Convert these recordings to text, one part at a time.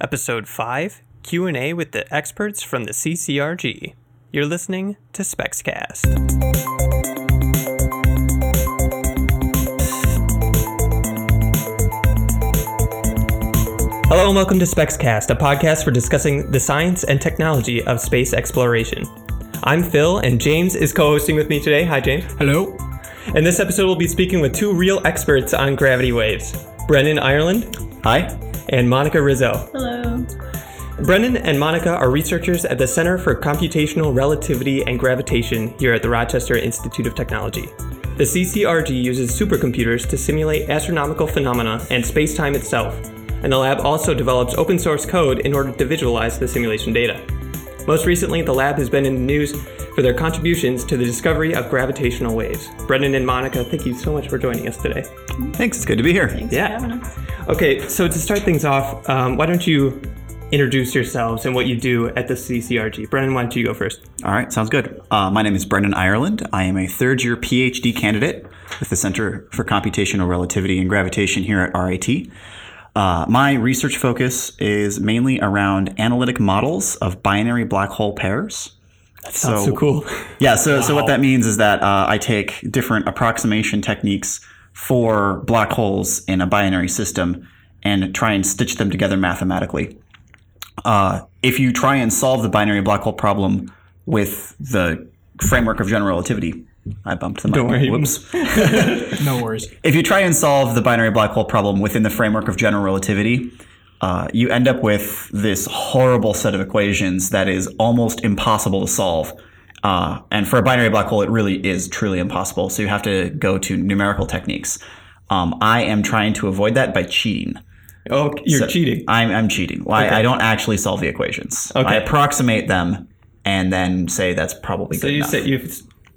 Episode 5 Q&A with the experts from the CCRG. You're listening to SpexCast. Hello and welcome to SpexCast, a podcast for discussing the science and technology of space exploration. I'm Phil and James is co-hosting with me today. Hi James. Hello. In this episode we'll be speaking with two real experts on gravity waves. Brennan Ireland Hi. And Monica Rizzo. Hello. Brennan and Monica are researchers at the Center for Computational Relativity and Gravitation here at the Rochester Institute of Technology. The CCRG uses supercomputers to simulate astronomical phenomena and space-time itself, and the lab also develops open source code in order to visualize the simulation data. Most recently, the lab has been in the news for their contributions to the discovery of gravitational waves. Brennan and Monica, thank you so much for joining us today. Thanks. It's good to be here. Thanks Yeah. For having us. Okay, so to start things off, um, why don't you introduce yourselves and what you do at the CCRG? Brennan, why don't you go first? All right. Sounds good. Uh, my name is Brennan Ireland. I am a third year PhD candidate with the Center for Computational Relativity and Gravitation here at RIT. Uh, my research focus is mainly around analytic models of binary black hole pairs. Sounds so cool. Yeah, so, so what that means is that uh, I take different approximation techniques for black holes in a binary system and try and stitch them together mathematically. Uh, if you try and solve the binary black hole problem with the framework of general relativity, I bumped the mic. Don't worry. Whoops. No worries. If you try and solve the binary black hole problem within the framework of general relativity, uh, you end up with this horrible set of equations that is almost impossible to solve. Uh, and for a binary black hole, it really is truly impossible. So you have to go to numerical techniques. Um, I am trying to avoid that by cheating. Oh, you're So cheating. I'm, I'm cheating. Well, I- Okay. I, don't actually solve the equations. Okay. I approximate them and then say that's probably So good you enough. say you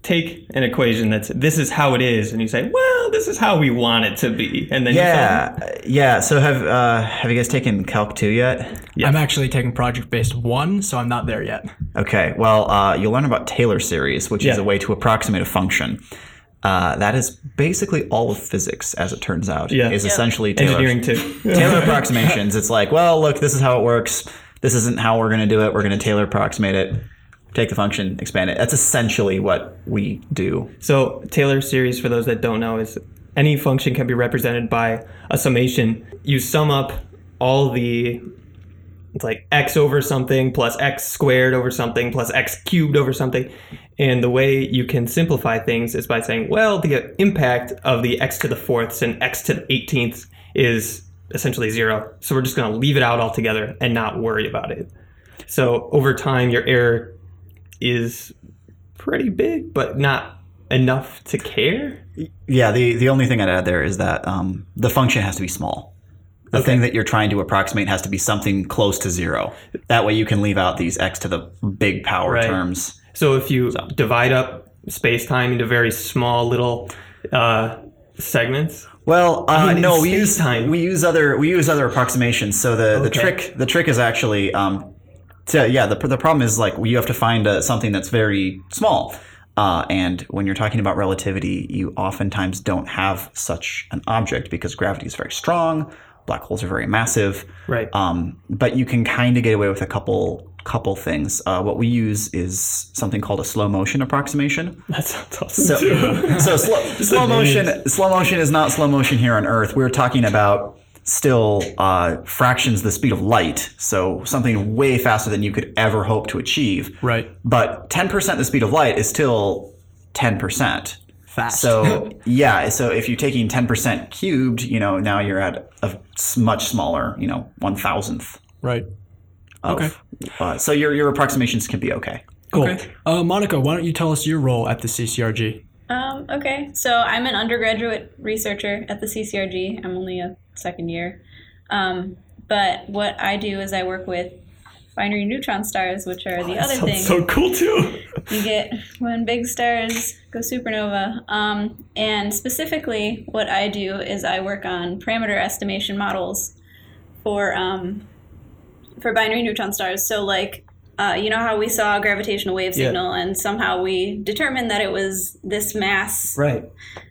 take an equation that's this is how it is, and you say, well, this is how we want it to be, and then you yeah, yeah. So have uh, have you guys taken Calc two yet? Yeah. I'm actually taking project based one, so I'm not there yet. Okay, well, uh, you'll learn about Taylor series, which is a way to approximate a function. Uh, that is basically all of physics, as it turns out. Yeah. is Yeah. essentially Taylor, engineering too. Taylor approximations. It's like, well, look, this is how it works. This isn't how we're going to do it. We're going to Taylor approximate it. Take the function, expand it. That's essentially what we do. So Taylor series, for those that don't know, is any function can be represented by a summation. You sum up all the it's like x over something plus x squared over something plus x cubed over something. And the way you can simplify things is by saying, well, the impact of the x to the fourths and x to the 18th is essentially zero. So we're just going to leave it out altogether and not worry about it. So over time, your error is pretty big, but not enough to care. Yeah, the, the only thing I'd add there is that um, the function has to be small. The Okay. thing that you're trying to approximate has to be something close to zero. That way you can leave out these x to the big power Right. terms. So if you divide up space time into very small little uh, segments, Well, uh, mean, no, we use space-time. we use other we use other approximations. So the, the trick the trick is actually um, to, yeah the the problem is like you have to find uh, something that's very small. Uh, and when you're talking about relativity, you oftentimes don't have such an object because gravity is very strong. Black holes are very massive. right? Um, but you can kind of get away with a couple couple things. Uh, what we use is something called a slow motion approximation. that sounds awesome. So, so slow, slow motion. Slow motion is not slow motion here on Earth. We're talking about still uh, fractions the speed of light. So something way faster than you could ever hope to achieve. Right. But ten percent the speed of light is still ten percent. Fast. So yeah, so if you're taking ten percent cubed, you know now you're at a much smaller, you know, one thousandth. right. Of, Okay. Uh, so your your approximations can be okay. Cool. Okay. Uh, Monica, why don't you tell us your role at the CCRG? Um, okay, so I'm an undergraduate researcher at the CCRG. I'm only a second year. Um, but what I do is I work with binary neutron stars, which are the other thing so cool too. you get when big stars go supernova. Um, and specifically, what I do is I work on parameter estimation models for um, for binary neutron stars. So, like, uh, you know how we saw a gravitational wave Yeah. signal, and somehow we determined that it was this mass. Right.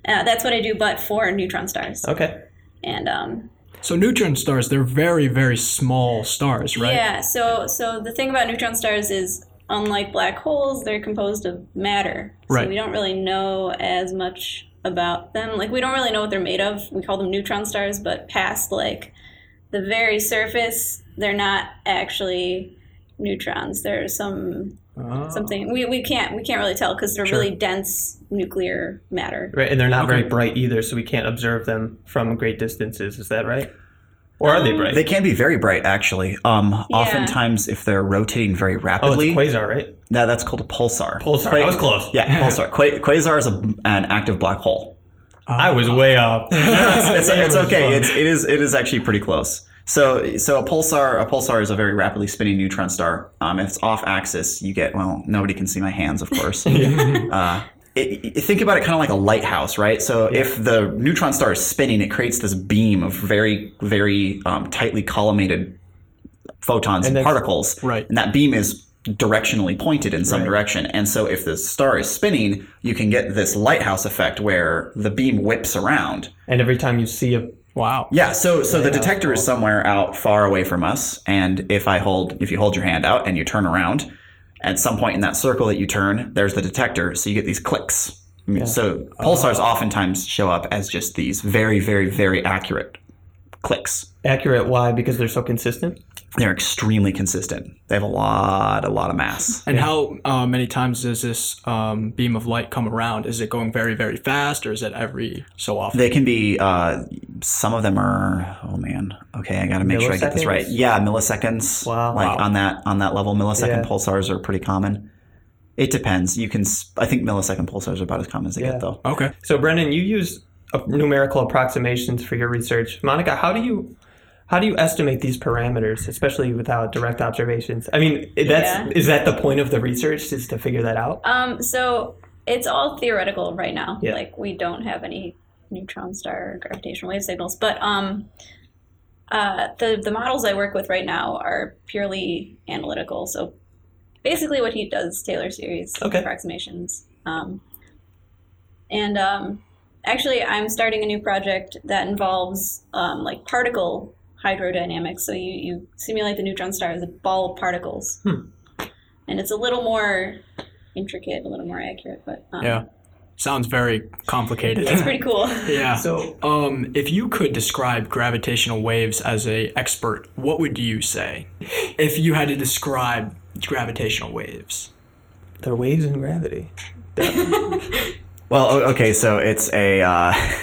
Uh, that's what I do, but for neutron stars. Okay. And um, So neutron stars, they're very, very small stars, right? Yeah. So so the thing about neutron stars is unlike black holes, they're composed of matter. So Right. we don't really know as much about them. Like we don't really know what they're made of. We call them neutron stars, but past like the very surface, they're not actually neutrons. They're some something we, we can't we can't really tell because they're really dense nuclear matter. Right, and they're not very bright either, so we can't observe them from great distances. Is that right? Or are they bright? They can be very bright, actually. Um, Oftentimes, if they're rotating very rapidly. oh, it's a quasar, right? that, that's called a pulsar. Pulsar. Qua- I was close. Yeah, pulsar. Qua- quasar is a, an active black hole. I was way off. it's, it's okay. It's it is it is actually pretty close. So so a pulsar a pulsar is a very rapidly spinning neutron star. Um, if it's off axis, you get well nobody can see my hands, of course. uh, it, it- think about it kind of like a lighthouse, right? So if the neutron star is spinning, it creates this beam of very very um, tightly collimated photons and, that's- particles, Right. And that beam is directionally pointed in some Right. direction. And so if the star is spinning, you can get this lighthouse effect where the beam whips around. and every time you see a Wow. Yeah, so so the detector is somewhere out far away from us, and if I hold if you hold your hand out and you turn around, at some point in that circle that you turn, there's the detector, so you get these clicks. Mean, So pulsars uh-huh. oftentimes show up as just these very very very accurate clicks. accurate, why? Because they're so consistent. They're extremely consistent. They have a lot a lot of mass. And how uh, many times does this um, beam of light come around? Is it going very, very fast, or is it every so often? They can be. Uh, some of them are. Oh man. Okay, I got to make sure I get this right. Yeah, milliseconds. Wow. Like Wow. on that on that level, millisecond Yeah. pulsars are pretty common. It depends. You can. I think millisecond pulsars are about as common as they Yeah. get, though. okay. So, Brennan, you use uh, numerical approximations for your research. Monica, how do you how do you estimate these parameters, especially without direct observations? I mean, that's Yeah. is that the point of the research is to figure that out? Um, so it's all theoretical right now. Yeah. Like we don't have any neutron star gravitational wave signals, but um, uh, the the models I work with right now are purely analytical. So basically, what he does Taylor series Okay. approximations. Um, and um, actually, I'm starting a new project that involves um, like particle hydrodynamics. So you you simulate the neutron star as a ball of particles, and it's a little more intricate, a little more accurate, but um, Yeah. Sounds very complicated. it's pretty cool. yeah. So, Um, if you could describe gravitational waves as a expert, what would you say? If you had to describe gravitational waves. they're waves in gravity. Well, okay, so it's a. Uh, th-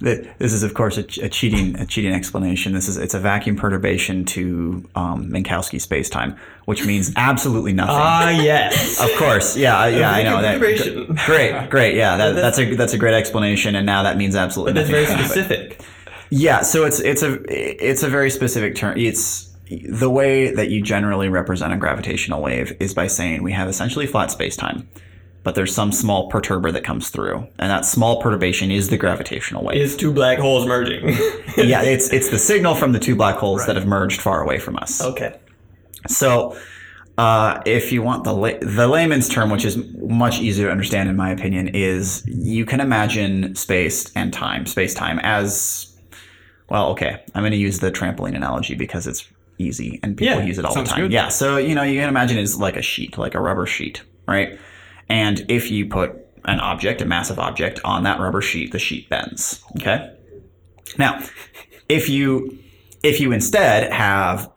this is, of course, a, a cheating a cheating explanation. This is it's a vacuum perturbation to um, Minkowski spacetime, which means absolutely nothing. Ah, yes. Of course, yeah, I- yeah, I know that. Great, great, yeah, that, that's a that's a great explanation, and now that means absolutely That's nothing. very specific. Yeah, so it's it's a it's a very specific term. It's the way that you generally represent a gravitational wave is by saying we have essentially flat spacetime, but there's some small perturber that comes through, and that small perturbation is the gravitational wave. Is two black holes merging? yeah, it's it's the signal from the two black holes that have merged far away from us. okay. So, uh, if you want the la- the layman's term, which is much easier to understand in my opinion, is you can imagine space and time, space time as well. Okay, I'm going to use the trampoline analogy because it's easy and people Yeah, use it all the time. good. Yeah, so you know you can imagine it's like a sheet, like a rubber sheet, right? And if you put an object, a massive object, on that rubber sheet, the sheet bends. Okay. Now, if you if you instead have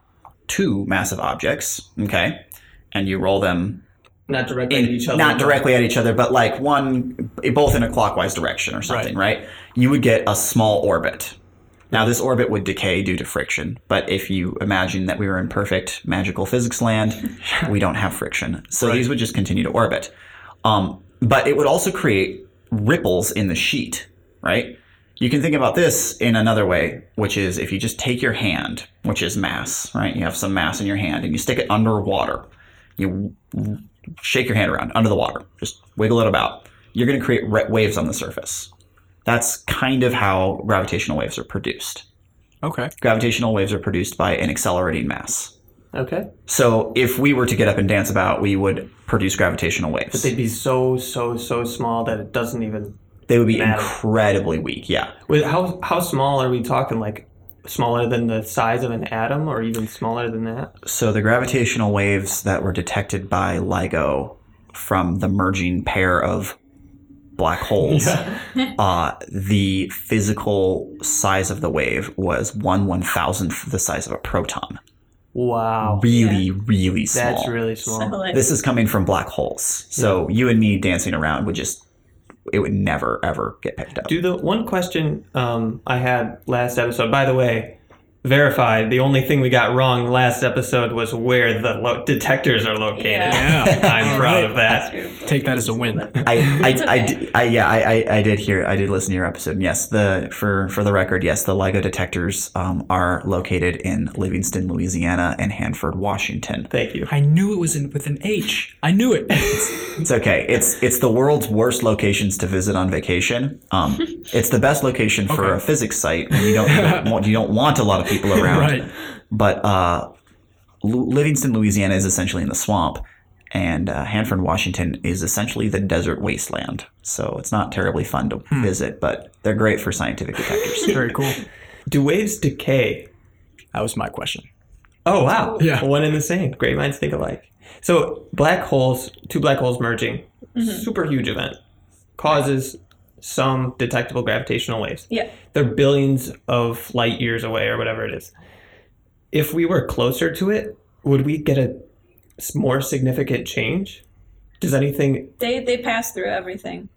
two massive objects, okay, and you roll them Not directly in, at each other. not directly at each other, but like one both in a clockwise direction or something, right? You would get a small orbit. Now this orbit would decay due to friction, but if you imagine that we were in perfect magical physics land, we don't have friction, so these would just continue to orbit. Um, but it would also create ripples in the sheet, right? You can think about this in another way, which is if you just take your hand, which is mass, right? You have some mass in your hand and you stick it underwater. You shake your hand around under the water, just wiggle it about. You're going to create re- waves on the surface. That's kind of how gravitational waves are produced. Okay. Gravitational waves are produced by an accelerating mass. Okay. So if we were to get up and dance about, we would produce gravitational waves. But they'd be so so so small that it doesn't even. They would be Matter. incredibly weak. Yeah. With how how small are we talking? Like smaller than the size of an atom or even smaller than that? So the gravitational waves that were detected by LIGO from the merging pair of black holes, uh, the physical size of the wave was one one thousandth the size of a proton. Wow. Really, really small. That's really small. So, like, this is coming from black holes. So you and me dancing around would just it would never ever get picked up. Do the one question um, I had last episode, by the way, verified. The only thing we got wrong last episode was where the lo- detectors are located. Yeah. Yeah. I'm proud of that. Take that as a win. I, I, It's I, okay. I, yeah, I, I, I did hear, I did listen to your episode. And yes, the for for the record, yes, the LIGO detectors um, are located in Livingston, Louisiana, and Hanford, Washington. Thank you. I knew it was in, with an H. I knew it. It's okay. It's it's the world's worst locations to visit on vacation. Um, it's the best location for Okay. a physics site when you don't, you don't want you don't want a lot of people around. right. But uh, Lu- Livingston, Louisiana, is essentially in the swamp, and uh, Hanford, Washington, is essentially the desert wasteland. So it's not terribly fun to visit, but they're great for scientific detectors. Very cool. Do waves decay? That was my question. Oh wow. Yeah. One and the same. Great minds think alike. So black holes, two black holes merging, super huge event, causes some detectable gravitational waves. Yeah. They're billions of light years away or whatever it is. If we were closer to it, would we get a more significant change? Does anything They they pass through everything.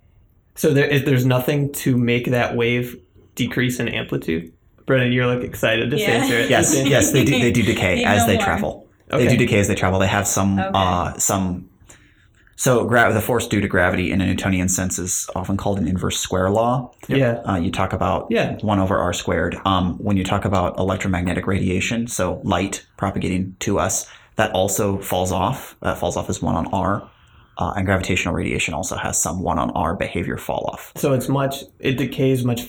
so there is there's nothing to make that wave decrease in amplitude? Brennan, you're like excited to Yeah. answer it. yes, yes, they do. They do decay You as they more. travel. Okay. They do decay as they travel. They have some Okay. uh, some. So gra- the force due to gravity in a Newtonian sense is often called an inverse square law. Yeah. Uh, you talk about Yeah. one over r squared. Um, when you talk about electromagnetic radiation, so light propagating to us, that also falls off. That falls off as one on r. Uh, and gravitational radiation also has some one on r behavior fall off. So it's much it decays much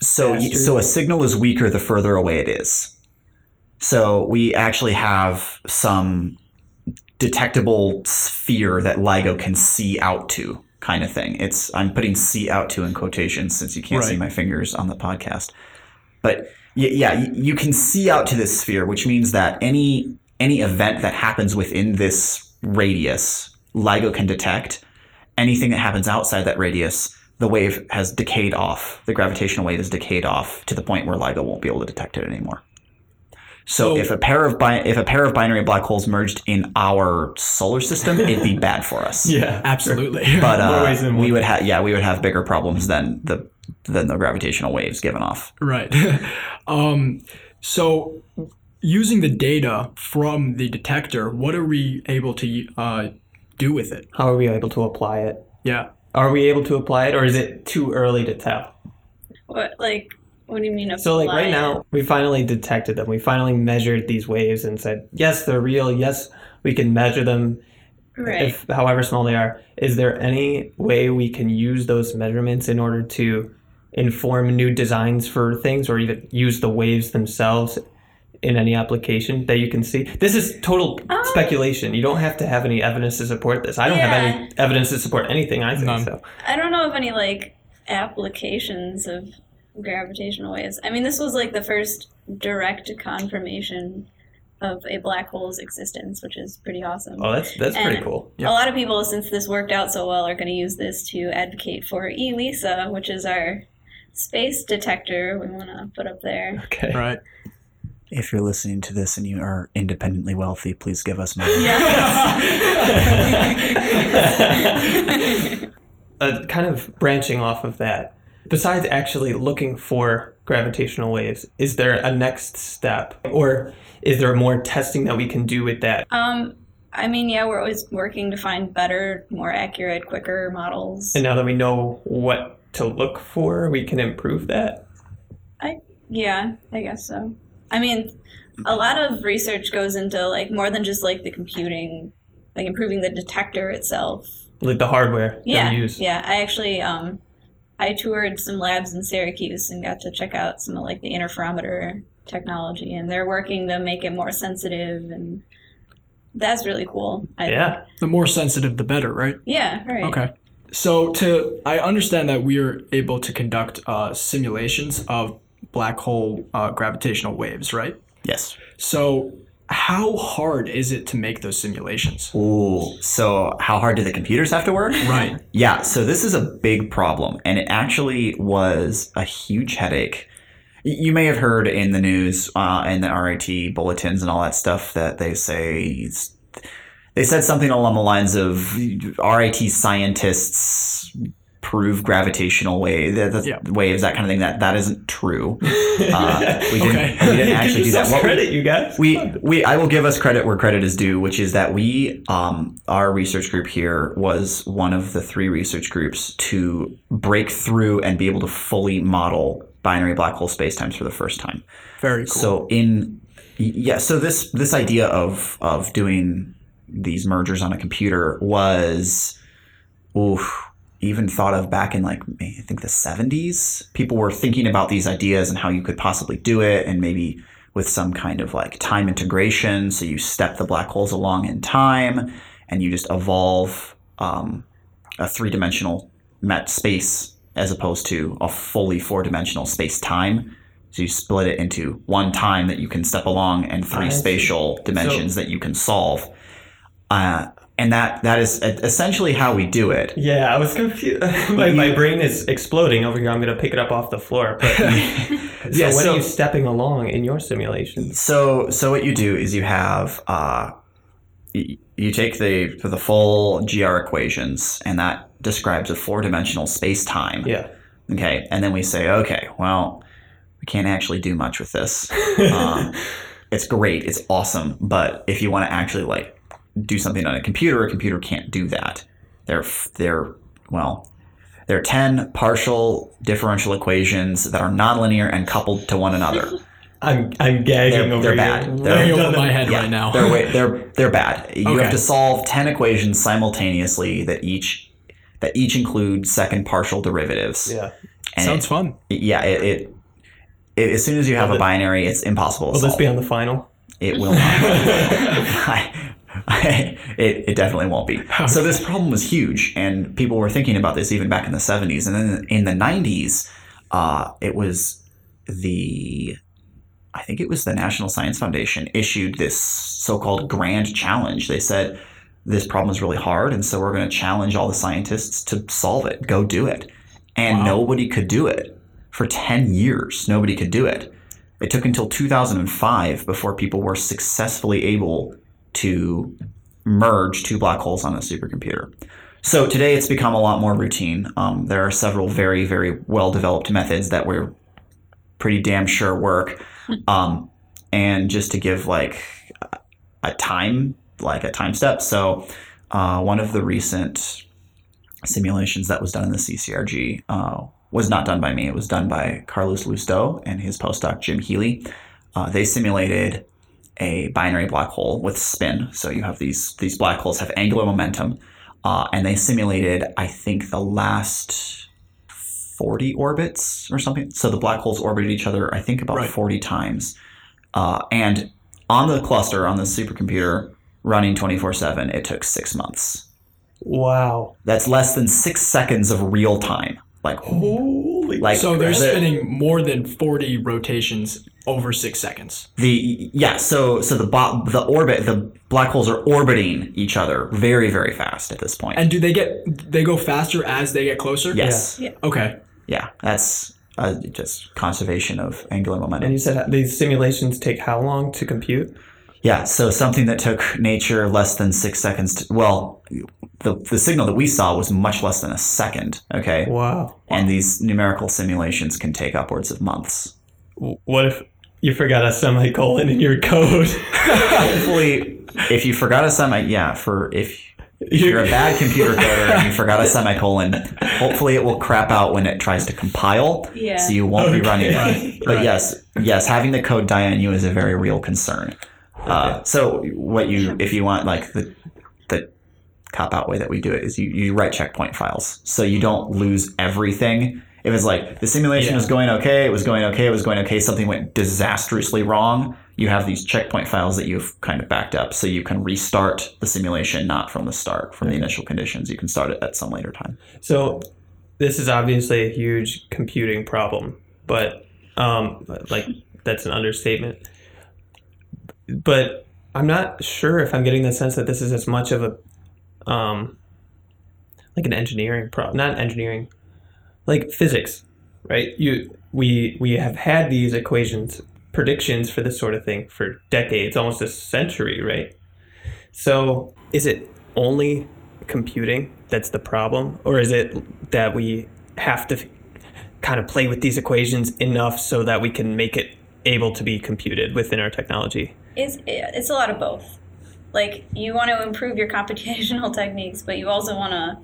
So, Faster. so a signal is weaker the further away it is. So we actually have some detectable sphere that LIGO can see out to, kind of thing. It's I'm putting "see out to" in quotations since you can't see my fingers on the podcast. But yeah, you can see out to this sphere, which means that any any event that happens within this radius, LIGO can detect. Anything that happens outside that radius, the wave has decayed off. The gravitational wave has decayed off to the point where LIGO won't be able to detect it anymore. So, So- if a pair of bi- if a pair of binary black holes merged in our solar system, it'd be bad for us. Yeah. Absolutely. But More uh, ways than we would have yeah we would have bigger problems than the than the gravitational waves given off. Right. um, so, using the data from the detector, what are we able to uh, do with it? How are we able to apply it? Yeah. Are we able to apply it or is it too early to tell? What like what do you mean? So like right now we finally detected them. We finally measured these waves and said, yes, they're real. Yes, we can measure them? Right. if however small they are. Is there any way we can use those measurements in order to inform new designs for things or even use the waves themselves in any application that you can see? This is total Um, speculation. You don't have to have any evidence to support this. I don't have any evidence to support anything I think None. so. I don't know of any like applications of gravitational waves. I mean, this was like the first direct confirmation of a black hole's existence, which is pretty awesome. Oh, that's that's pretty And cool. A lot of people, since this worked out so well, are going to use this to advocate for eLISA, which is our space detector we want to put up there. Okay. Right. If you're listening to this and you are independently wealthy, please give us money. uh, kind of branching off of that, besides actually looking for gravitational waves, is there a next step, or is there more testing that we can do with that? Um, I mean, yeah, we're always working to find better, more accurate, quicker models. And now that we know what to look for, we can improve that. I Yeah, I guess so. I mean, a lot of research goes into like more than just like the computing, like improving the detector itself. Like the hardware Yeah, that we use. yeah. I actually um, I toured some labs in Syracuse and got to check out some of like the interferometer technology, and they're working to make it more sensitive, and that's really cool. I Yeah. The more sensitive, the better, right? Yeah. Right. Okay. So to I understand that we are able to conduct uh, simulations of black hole uh, gravitational waves, right? Yes. So, how hard is it to make those simulations? Ooh. So how hard do the computers have to work? Right. Yeah, so this is a big problem, and it actually was a huge headache. You may have heard in the news uh, and the RIT bulletins and all that stuff that they say they said something along the lines of RIT scientists prove gravitational wave, the, the Yeah. waves, that kind of thing. That that isn't true. Uh, we didn't, Okay. we didn't actually do that. What we- credit, you guys. we we I will give us credit where credit is due, which is that we um our research group here was one of the three research groups to break through and be able to fully model binary black hole spacetimes for the first time. Very cool. So in yeah, so this this idea of of doing these mergers on a computer was oof, even thought of back in like I think the 70s. People were thinking about these ideas and how you could possibly do it and maybe with some kind of like time integration so you step the black holes along in time and you just evolve um, a three-dimensional met space as opposed to a fully four-dimensional space-time so you split it into one time that you can step along and three I see. spatial dimensions that you can solve. Uh, and that that is essentially how we do it. Yeah, I was confused. my, my brain is exploding over here. I'm going to pick it up off the floor. But so Yeah, when so- are you stepping along in your simulations? So so what you do is you have uh, you take the the full GR equations and that describes a four dimensional space time. Yeah. Okay, and then we say, okay, well, we can't actually do much with this. um, it's great, it's awesome, but if you want to actually like do something on a computer, a computer can't do that. They're they're well, there are ten partial differential equations that are nonlinear and coupled to one another. I'm I'm gagging They're- over they're here. bad. They're- Way over my it. head right now. They're they're they're bad. You Okay. have to solve ten equations simultaneously that each that each include second partial derivatives. Yeah. And Sounds it- fun. yeah, it, it, it as soon as you have Will a binary, it's impossible to Will this be on the final? it will not. It, it definitely won't be. So this problem was huge, and people were thinking about this even back in the '70s, and then in the '90s, uh, it was the I think it was the National Science Foundation issued this so-called grand challenge. They said this problem is really hard, and so we're going to challenge all the scientists to solve it. Go do it, and Wow. nobody could do it for ten years. Nobody could do it. It took until 2005 before people were successfully able to merge two black holes on a supercomputer. So today it's become a lot more routine. Um, there are several very, very well developed methods that we're pretty damn sure work. Um, and just to give like a time, like a time step. So uh, one of the recent simulations that was done in the CCRG uh, was not done by me. It was done by Carlos Lousto and his postdoc Jim Healy. Uh, they simulated a binary black hole with spin. So you have these these black holes have angular momentum, uh, and they simulated I think the last forty orbits or something. So the black holes orbited each other I think about Right. forty times, uh, and on the cluster on the supercomputer running twenty four seven, it took six months. Wow. That's less than six seconds of real time. Like Holy. like So they're the- spinning more than 40 rotations over six seconds. The yeah, so so the bo- the orbit the black holes are orbiting each other very very fast at this point. And do they get they go faster as they get closer? yes, Yeah. Okay. yeah, that's uh, just conservation of angular momentum. and momentum. you said these simulations take how long to compute? Yeah, so something that took nature less than six seconds. To, well, the the signal that we saw was much less than a second. Okay, Wow. and these numerical simulations can take upwards of months. What if you forgot a semicolon in your code? Hopefully, if you forgot a semi, yeah, for if If you're a bad computer coder and you forgot a semicolon, hopefully it will crap out when it tries to compile. Yeah. So you won't be running it. But Right. yes, yes, having the code die on you is a very real concern. Uh, so what you, if you want like the the cop out way that we do it is you, you write checkpoint files so you don't lose everything. If it's like the simulation Yeah. was going okay, it was going okay, it was going okay, something went disastrously wrong, you have these checkpoint files that you've kind of backed up so you can restart the simulation not from the start, from the initial conditions. You can start it at some later time. So, this is obviously a huge computing problem, but Um, like that's an understatement. But I'm not sure if I'm getting the sense that this is as much of a, um, like an engineering problem, not engineering, like physics, right? You we we have had these equations predictions for this sort of thing for decades, almost a century, right? So is it only computing that's the problem, or is it that we have to kind of play with these equations enough so that we can make it able to be computed within our technology? It's it's a lot of both. Like you want to improve your computational techniques, but you also want to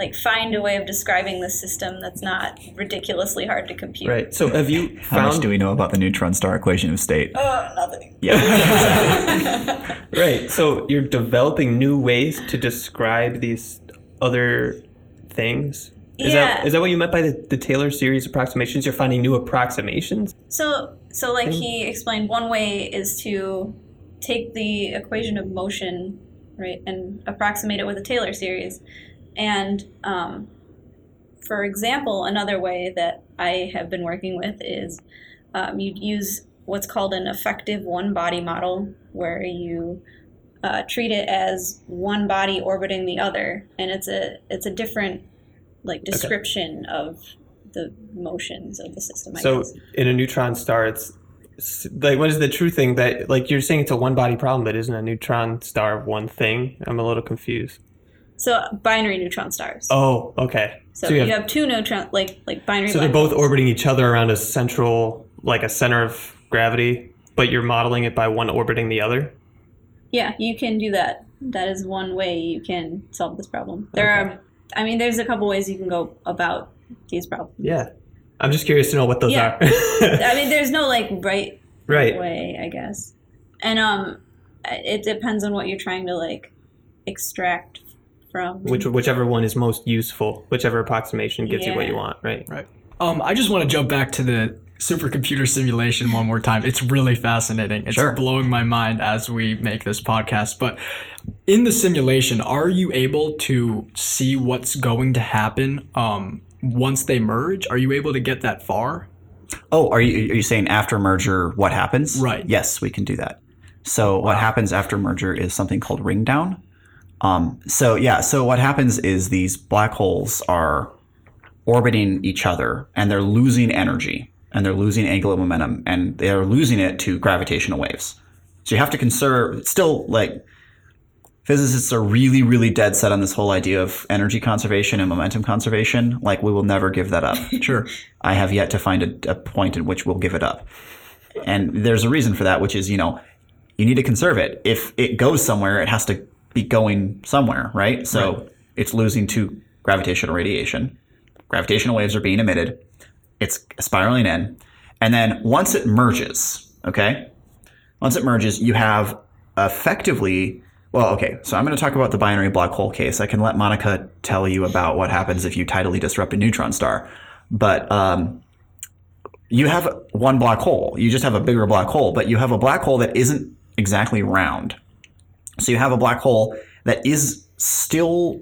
like find a way of describing the system that's not ridiculously hard to compute. Right. So have you How much do we know about the neutron star equation of state? Uh, nothing. Yeah. right? So you're developing new ways to describe these other things. Is that Yeah. is that what you meant by the, the Taylor series approximations? You're finding new approximations. So, so like he explained, one way is to take the equation of motion, right, and approximate it with a Taylor series. And um, for example, another way that I have been working with is um, you'd use what's called an effective one body model, where you uh, treat it as one body orbiting the other, and it's a it's a different like description of the motions of the system. I So guess. in a neutron star, it's like what is the true thing that like you're saying it's a one body problem, but isn't a neutron star one thing? I'm a little confused. So binary neutron stars. Oh, okay. so, so you you, have- have, two neutron like like binary. So they're both holes. orbiting each other around a central, like a center of gravity, but you're modeling it by one orbiting the other. Yeah, you can do that. That is one way you can solve this problem. There Okay. are, I mean, there's a couple ways you can go about these problems. Yeah, I'm just curious to know what those Yeah. are. I mean, there's no like right right. way, I guess, and um, it depends on what you're trying to like extract from. Which whichever one is most useful, whichever approximation gives you what you want, right? Right. Um, I just want to jump back to the supercomputer simulation one more time. It's really fascinating. It's Sure. blowing my mind as we make this podcast. But in the simulation, are you able to see what's going to happen um, once they merge? Are you able to get that far? Oh, are you are you saying after merger what happens? Right. Yes, we can do that. So what happens after merger is something called ring down. Um, so yeah, so what happens is these black holes are orbiting each other and they're losing energy and they're losing angular momentum and they're losing it to gravitational waves. So you have to conserve still like physicists are really really dead set on this whole idea of energy conservation and momentum conservation. Like we will never give that up. Sure. I have yet to find a, a point in which we'll give it up. And there's a reason for that, which is, you know, you need to conserve it. If it goes somewhere, it has to be going somewhere, right? So it's losing to gravitational radiation. Gravitational waves are being emitted. It's spiraling in. And then once it merges, okay? Once it merges, you have effectively, well, okay, so I'm going to talk about the binary black hole case. I can let Monica tell you about what happens if you tidally disrupt a neutron star. But um, you have one black hole. You just have a bigger black hole, but you have a black hole that isn't exactly round. So you have a black hole that is still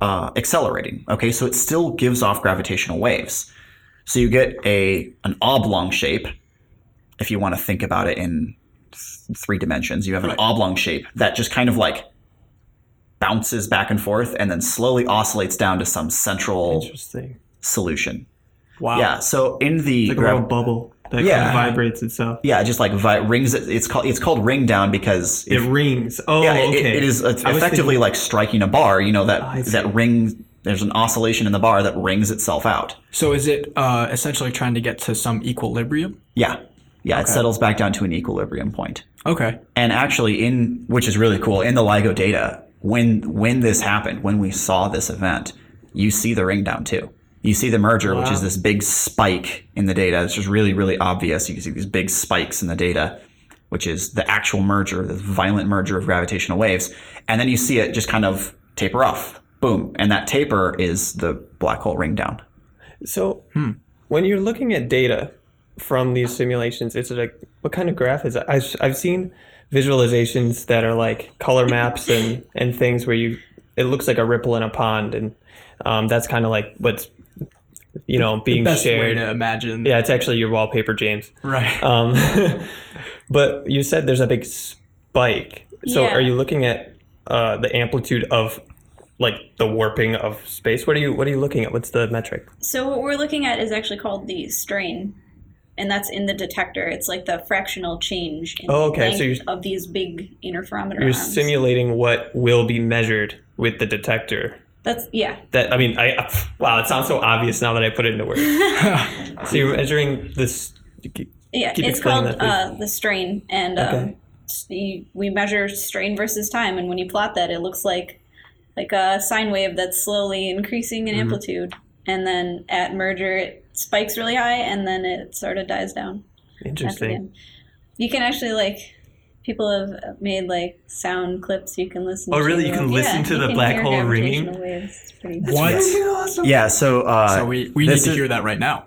uh, accelerating. Okay, so it still gives off gravitational waves. So you get a an oblong shape. If you want to think about it in th- three dimensions, you have an Right. oblong shape that just kind of like bounces back and forth and then slowly oscillates down to some central solution. Wow. Yeah. So in the Like a little bubble that Yeah. kind of vibrates itself. yeah, just like vi- rings. It, it's called it's called ring down because It rings. Oh, yeah, it- okay. it is it's effectively thinking- like striking a bar. You know that that ring. There's an oscillation in the bar that rings itself out. So is it uh, essentially trying to get to some equilibrium? Yeah, yeah. It settles back down to an equilibrium point. Okay. And actually, in which is really cool, in the LIGO data, when when this happened, when we saw this event, you see the ring down too. You see the merger, which is this big spike in the data. It's just really, really obvious. You can see these big spikes in the data, which is the actual merger, the violent merger of gravitational waves. And then you see it just kind of taper off. Boom. And that taper is the black hole ring down. So when you're looking at data from these simulations, it's like what kind of graph is it? I've, I've seen visualizations that are like color maps and, and things where you it looks like a ripple in a pond, and um, that's kind of like what's you know, being Best way shared. to imagine. Yeah, it's actually your wallpaper, James. Right. Um, but you said there's a big spike. So Yeah. are you looking at uh, the amplitude of like the warping of space? What are you What are you looking at? What's the metric? So what we're looking at is actually called the strain, and that's in the detector. It's like the fractional change in Oh, okay, length so of these big interferometer You're arms. simulating what will be measured with the detector. that's yeah. That I mean, I wow, it sounds so obvious now that I put it into words. so you're measuring this. Yeah, Keep it's called that, uh, the strain, and Okay. um, we measure strain versus time, and when you plot that, it looks like like a sine wave that's slowly increasing Mm-hmm. in amplitude, and then at merger it spikes really high, and then it sort of dies down. Interesting. You can actually like people have made like sound clips you can listen. Oh, to. really? You can listen to the black hole ringing? Waves. It's pretty What? awesome. Yeah, so uh, so we, we need to is- hear that right now.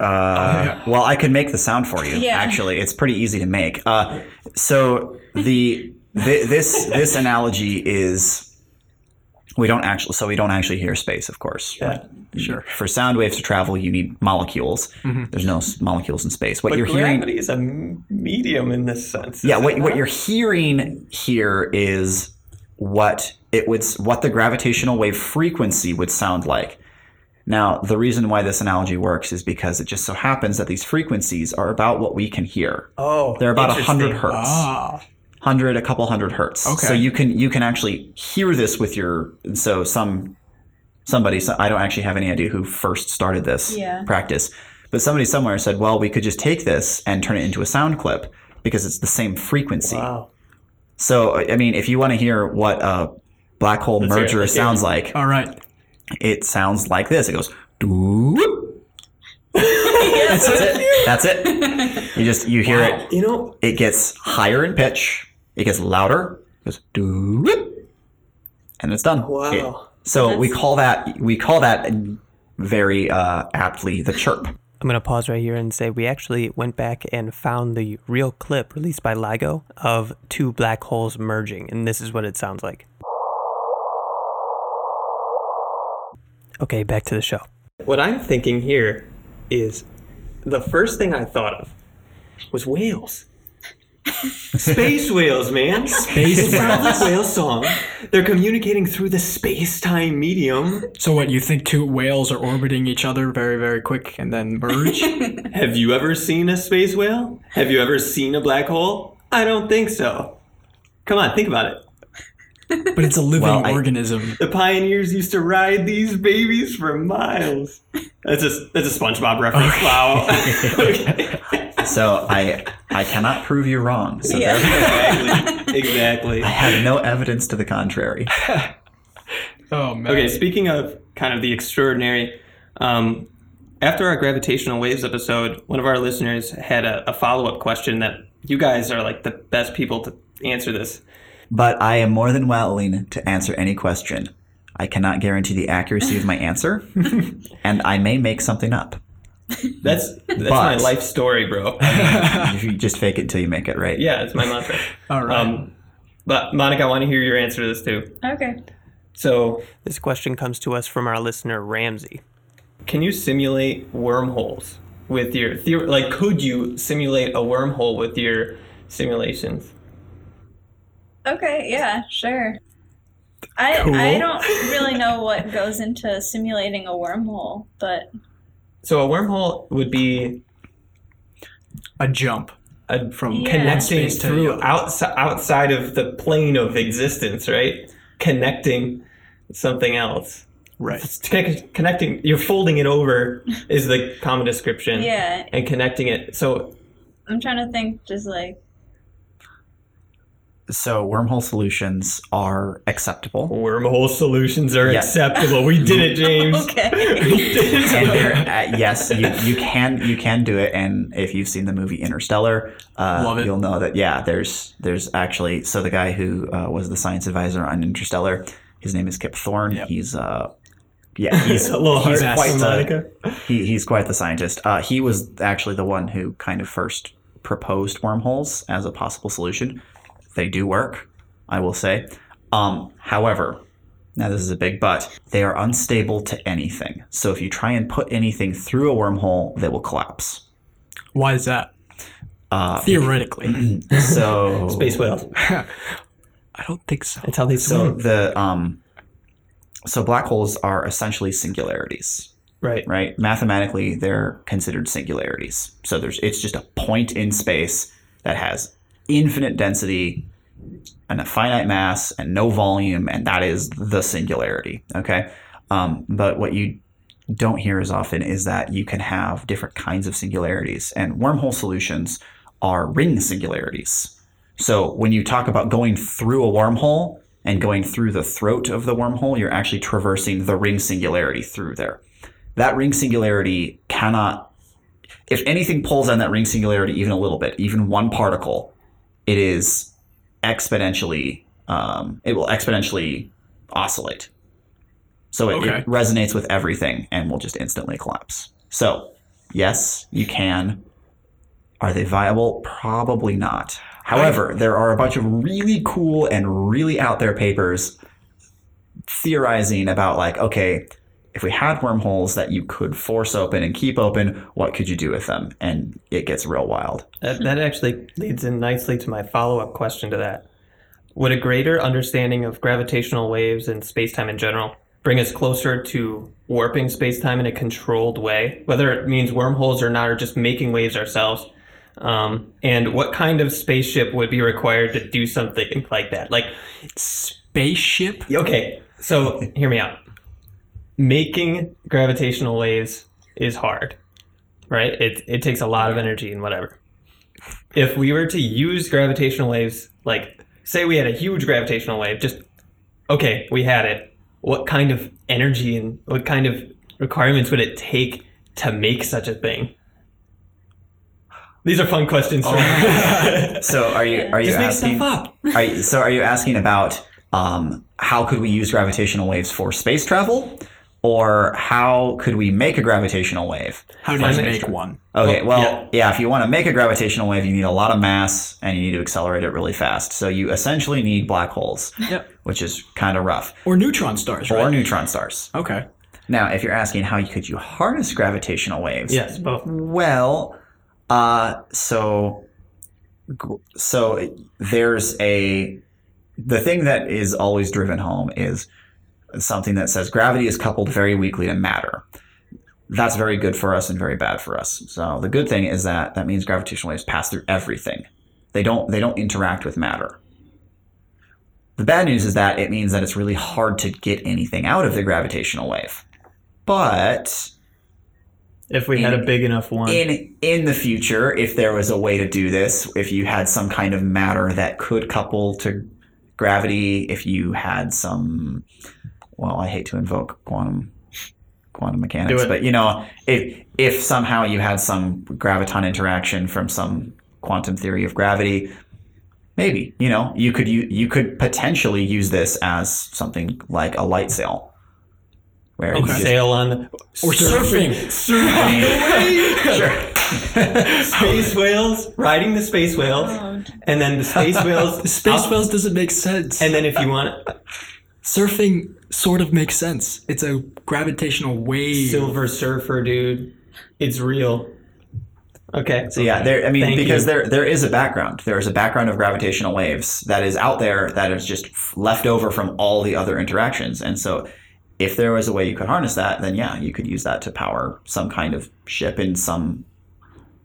Uh, well, I can make the sound for you. Yeah. Actually, it's pretty easy to make. Uh, so the, thi- this this analogy is we don't actually so we don't actually hear space, of course. Yeah. Sure. For sound waves to travel, you need molecules. There's no s- molecules in space. What But you're hearing, is a medium in this sense. yeah, what what you're hearing here is what it would what the gravitational wave frequency would sound like. Now, the reason why this analogy works is because it just so happens that these frequencies are about what we can hear. Oh, They're about interesting. 100 hertz. Ah. 100 a couple hundred hertz. Okay. So you can you can actually hear this with your so some somebody so I don't actually have any idea who first started this Yeah. practice. But somebody somewhere said, "Well, we could just take this and turn it into a sound clip because it's the same frequency." Wow. So, I mean, if you want to hear what a black hole merger let's hear it. sounds like, All right. it sounds like this. It goes doo. That's it. That's it. You just you hear it You know, it gets higher in pitch. It gets louder. It goes doo, and it's done. Wow. It- so we call that we call that very uh, aptly the chirp. I'm going to pause right here and say we actually went back and found the real clip released by LIGO of two black holes merging, and this is what it sounds like. Okay, back to the show. What I'm thinking here is the first thing I thought of was whales. Space whales, man. Space It whales. like whale song. They're communicating through the space-time medium. So what you think two whales are orbiting each other very very quick and then merge? Have you ever seen a space whale? Have you ever seen a black hole? I don't think so. Come on, think about it. But it's a living Well, I- organism. The pioneers used to ride these babies for miles. That's a that's a SpongeBob reference. Wow. okay. So I I cannot prove you wrong. So Yeah. Exactly. Exactly. I have no evidence to the contrary. Oh man. Okay, speaking of kind of the extraordinary, um, after our gravitational waves episode, one of our listeners had a, a follow up question that you guys are like the best people to answer this. But I am more than willing to answer any question. I cannot guarantee the accuracy of my answer, and I may make something up. That's that's my life story, bro. you just fake it till you make it, right? yeah, it's my mantra. All right. Um, but Monica, I want to hear your answer to this too. Okay. So this question comes to us from our listener Ramsey. Can you simulate wormholes with your theory? Like, could you simulate a wormhole with your simulations? Okay, yeah, sure. I Cool. I don't really know what goes into simulating a wormhole, but So a wormhole would be a jump. a, From Yeah. connecting space to through other. outside outside of the plane of existence, right? Connecting something else. Right. Connect- connecting. You're folding it over is the common description. yeah, And connecting it. So I'm trying to think just like So wormhole solutions are acceptable. wormhole solutions are Yeah. acceptable. We did it, James. okay. Did it. uh, yes, you, you can you can do it. And if you've seen the movie Interstellar, uh, Love it. you'll know that yeah, there's there's actually so the guy who uh, was the science advisor on Interstellar, his name is Kip Thorne. Yep. He's uh, yeah, he's a little he's to quite ask the, Monica. he, he's quite the scientist. Uh, he was actually the one who kind of first proposed wormholes as a possible solution. They do work, I will say. Um, however, Now, this is a big but. They are unstable to anything. So if you try and put anything through a wormhole, they will collapse. Why is that? Uh, Theoretically, so Space whales. I don't think so. That's how they So swim. the um, so black holes are essentially singularities, right. right? Mathematically, they're considered singularities. So there's it's just a point in space that has infinite density and a finite mass and no volume, and that is the singularity. Okay, um, but what you don't hear as often is that you can have different kinds of singularities, and wormhole solutions are ring singularities. So when you talk about going through a wormhole and going through the throat of the wormhole, you're actually traversing the ring singularity through there. That ring singularity cannot, if anything pulls on that ring singularity even a little bit, even one particle, it is exponentially, um, it will exponentially oscillate. So it, Okay. it resonates with everything and will just instantly collapse. So, yes, you can. Are they viable? Probably not. However, there are a bunch of really cool and really out there papers theorizing about like, okay, if we had wormholes that you could force open and keep open, what could you do with them? And it gets real wild. That, that actually leads in nicely to my follow up question to that. Would a greater understanding of gravitational waves and space time in general bring us closer to warping space time in a controlled way, whether it means wormholes or not, or just making waves ourselves? Um, and what kind of spaceship would be required to do something like that? Like, Spaceship? okay, so hear me out. Making gravitational waves is hard, right? It, it takes a lot of energy and whatever. If we were to use gravitational waves, like, say we had a huge gravitational wave, just, okay, we had it. What kind of energy and what kind of requirements would it take to make such a thing? These are fun questions. me. So are you are you Just asking? Are you, so are you asking about um, how could we use gravitational waves for space travel, or how could we make a gravitational wave? How do you make one? Okay, Well, well, yeah. if you want to make a gravitational wave, you need a lot of mass and you need to accelerate it really fast. So you essentially need black holes, Yep. which is kind of rough, Or neutron stars, or right? neutron stars. okay. Now, if you're asking how could you harness gravitational waves, yes, both. well, uh, so so there's a the thing that is always driven home is something that says gravity is coupled very weakly to matter. That's very good for us and very bad for us. So the good thing is that that means gravitational waves pass through everything. They don't they don't interact with matter. The bad news is that it means that it's really hard to get anything out of the gravitational wave. But If we had a big enough one. in in the future, if there was a way to do this, if you had some kind of matter that could couple to gravity, if you had some, well, I hate to invoke quantum quantum mechanics, but you know, if if somehow you had some graviton interaction from some quantum theory of gravity, maybe you know you could you you could potentially use this as something like a light sail, where Okay. just- sail on the Or surfing. surfing, sure. space whales, riding the space whales, and then the space whales. Space up- whales doesn't make sense. And then if you want surfing sort of makes sense. It's a gravitational wave. Silver Surfer, dude, it's real. Okay. So yeah, there. I mean, Thank because you. there there is a background. There is a background of gravitational waves that is out there that is just f- left over from all the other interactions. And so, if there was a way you could harness that, then yeah, you could use that to power some kind of ship in some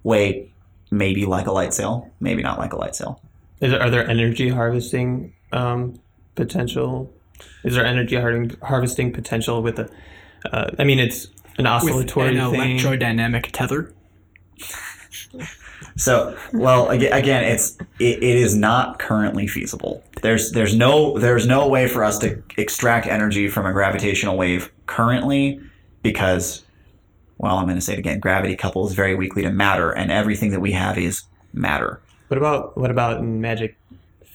way. Maybe like a light sail, maybe not like a light sail. Is there, are there energy harvesting um, potential? Is there energy har- harvesting potential with a? Uh, I mean, it's an oscillatory with oscillatory an thing. electrodynamic tether. So, well, again, it's it, it is not currently feasible. There's there's no there's no way for us to extract energy from a gravitational wave currently because, well, I'm going to say it again. Gravity couples very weakly to matter, and everything that we have is matter. What about what about in magic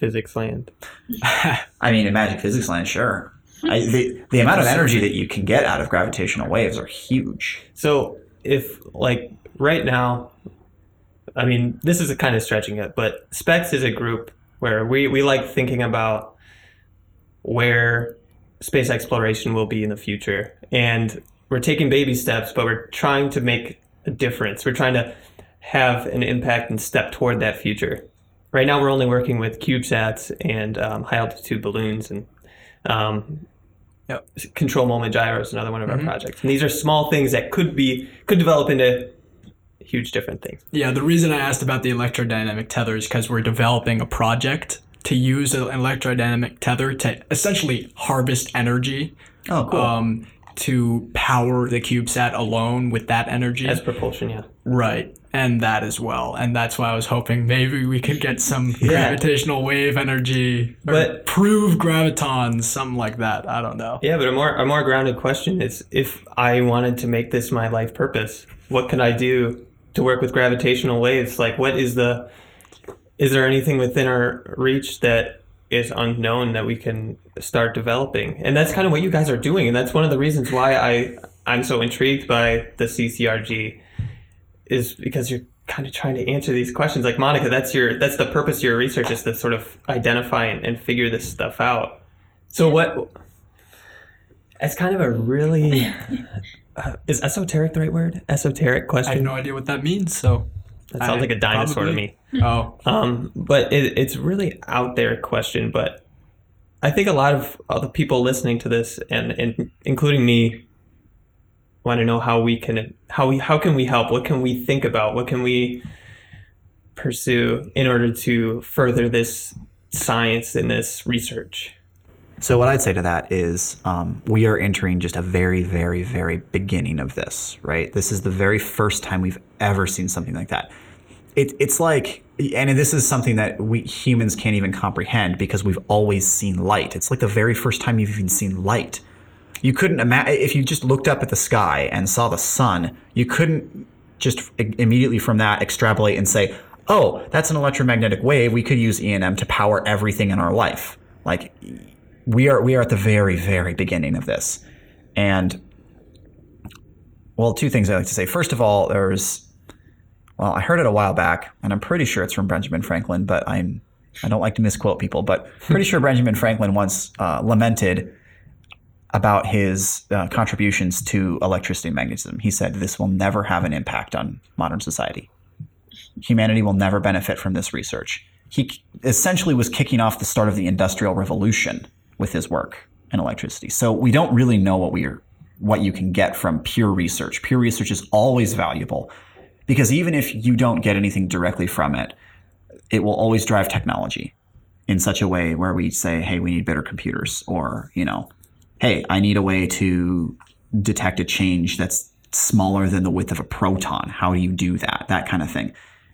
physics land? I mean, in magic physics land, sure. I, the the amount of energy that you can get out of gravitational waves are huge. So if like right now, I mean, this is a kind of stretching it, but SPEX is a group where we, we like thinking about where space exploration will be in the future. And we're taking baby steps, but we're trying to make a difference. We're trying to have an impact and step toward that future. Right now, we're only working with CubeSats and um, high altitude balloons and um, Yep. control moment gyros, another one of our projects. And these are small things that could be could develop into huge different things. Yeah, the reason I asked about the electrodynamic tether is because we're developing a project to use an electrodynamic tether to essentially harvest energy Oh, cool. um, to power the CubeSat alone with that energy. As propulsion, yeah. Right. And that as well. And that's why I was hoping maybe we could get some gravitational wave energy or But- prove gravitons, something like that. I don't know. Yeah, but a more a more grounded question is if I wanted to make this my life purpose, what could I do to work with gravitational waves? Like what is the is there anything within our reach that is unknown that we can start developing? And that's kind of what you guys are doing, and that's one of the reasons why I I'm so intrigued by the CCRG is because you're kind of trying to answer these questions. Like Monica, that's your that's the purpose of your research is to sort of identify and, and figure this stuff out. So what it's kind of a really uh, is esoteric the right word? Esoteric question. I have no idea what that means, so. that sounds I like a dinosaur probably- to me. Oh. Um, but it, it's really out there question. But I think a lot of other people listening to this, and, and including me, want to know how we can how we how can we help? What can we think about? What can we pursue in order to further this science and this research? So what I'd say to that is um, we are entering just a very, very, very beginning of this, right? This is the very first time we've ever seen something like that. It, it's like, and this is something that we humans can't even comprehend because we've always seen light. It's like the very first time you've even seen light. You couldn't imagine if you just looked up at the sky and saw the sun. You couldn't just immediately from that extrapolate and say, "Oh, that's an electromagnetic wave. We could use E&M to power everything in our life." Like we are we are at the very very beginning of this and well two things i like to say first of all there's well i heard it a while back and i'm pretty sure it's from benjamin franklin but i'm i don't like to misquote people but pretty sure benjamin franklin once uh, lamented about his uh, contributions to electricity and magnetism he said this will never have an impact on modern society humanity will never benefit from this research. He essentially was kicking off the start of the Industrial Revolution with his work in electricity. So we don't really know what we are, what you can get from pure research. Pure research is always valuable because even if you don't get anything directly from it, it will always drive technology in such a way where we say, "Hey, we need better computers," or you know, "Hey, I need a way to detect a change that's smaller than the width of a proton. How do you do that? That kind of thing.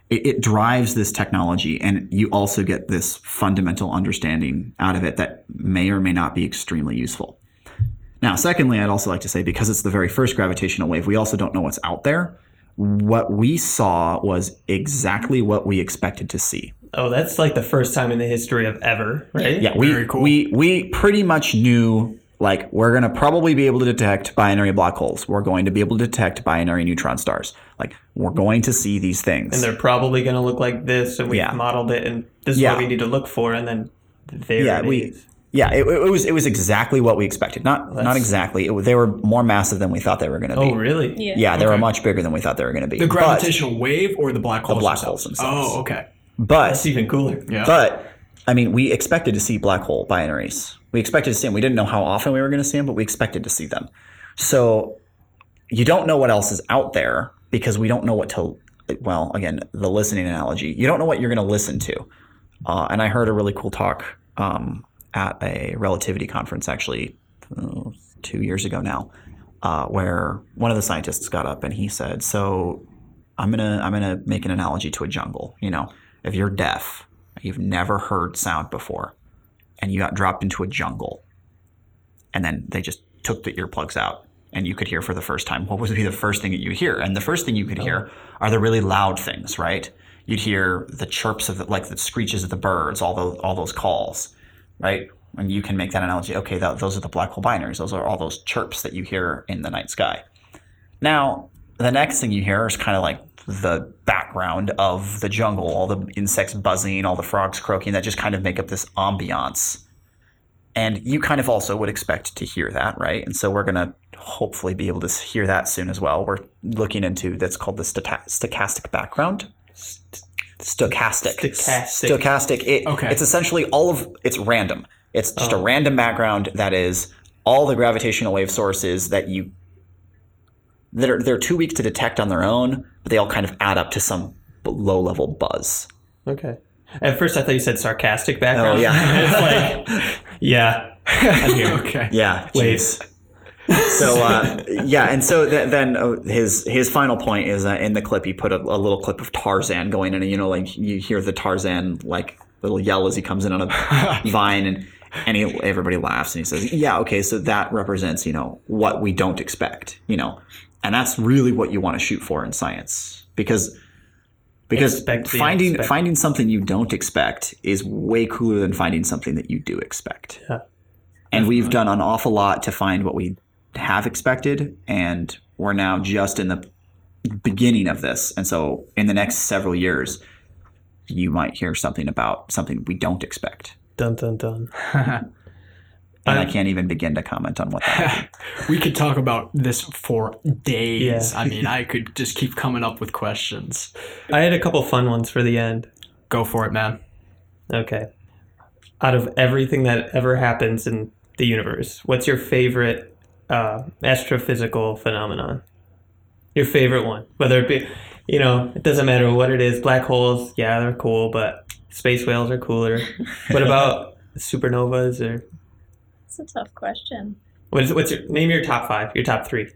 It, it drives this technology, and you also get this fundamental understanding out of it that may or may not be extremely useful. Now, secondly, I'd also like to say because it's the very first gravitational wave, we also don't know what's out there. What we saw was exactly what we expected to see. Oh, that's like the first time in the history of ever, right? Yeah, we Very cool. we we pretty much knew like we're gonna probably be able to detect binary black holes. We're going to be able to detect binary neutron stars. Like we're going to see these things. And they're probably going to look like this, and we Yeah. have modeled it, and this is Yeah. what we need to look for, and then there yeah, it we is. yeah it, it was it was exactly what we expected. Not not exactly. It, they were more massive than we thought they were going to be. Oh, really? Yeah. Yeah, they were much bigger than we thought they were going to be. The But- gravitational wave or the black holes? black themselves? holes themselves. Oh, okay. but That's even cooler. Yeah. But I mean, we expected to see black hole binaries. We expected to see them. We didn't know how often we were going to see them, but we expected to see them. So you don't know what else is out there because we don't know what to. Well, again, the listening analogy. You don't know what you're going to listen to. Uh, and I heard a really cool talk um, at a relativity conference actually uh, two years ago now, uh, where one of the scientists got up and he said, "So I'm gonna I'm gonna make an analogy to a jungle. You know, if you're deaf, you've never heard sound before, and you got dropped into a jungle, and then they just took the earplugs out, and you could hear for the first time. What would be the first thing that you hear? And the first thing you could hear oh. are the really loud things, right? You'd hear the chirps of the, like the screeches of the birds, all those all those calls, right? And you can make that analogy. Okay, that, those are the black hole binaries. Those are all those chirps that you hear in the night sky. Now, the next thing you hear is kind of like the background of the jungle, all the insects buzzing, all the frogs croaking that just kind of make up this ambiance. and you kind of also would expect to hear that, right? And so we're going to hopefully be able to hear that soon as well. We're looking into that's called the stochastic background. Stochastic. Stochastic. Stochastic. It, Okay. It's essentially all of it's random. It's just Oh. a random background that is all the gravitational wave sources that you that are they're too weak to detect on their own, but they all kind of add up to some low level buzz. Okay. At first, I thought you said sarcastic background. Oh, yeah. it's like, yeah. I'm here. okay. Yeah. Wait. jeez. so uh, yeah, and so th- then uh, his his final point is that in the clip he put a, a little clip of Tarzan going in, and you know, like you hear the Tarzan like little yell as he comes in on a vine, and and he, everybody laughs, and he says, "Yeah, okay, so that represents you know what we don't expect, you know, and that's really what you want to shoot for in science because." Because finding unexpected. finding something you don't expect is way cooler than finding something that you do expect. Yeah. And we've done an awful lot to find what we have expected, and we're now just in the beginning of this. And so, in the next several years, you might hear something about something we don't expect. Dun dun dun. And I Um, can't even begin to comment on what that we could talk about this for days. Yeah. I mean, I could just keep coming up with questions. I had a couple fun ones for the end. Go for it, man. Okay. Out of everything that ever happens in the universe, what's your favorite uh, astrophysical phenomenon? Your favorite one, whether it be, you know, it doesn't matter what it is. Black holes, yeah, they're cool, but space whales are cooler. what about supernovas or It's a tough question. what is? What's your name? Your top five. Your top three.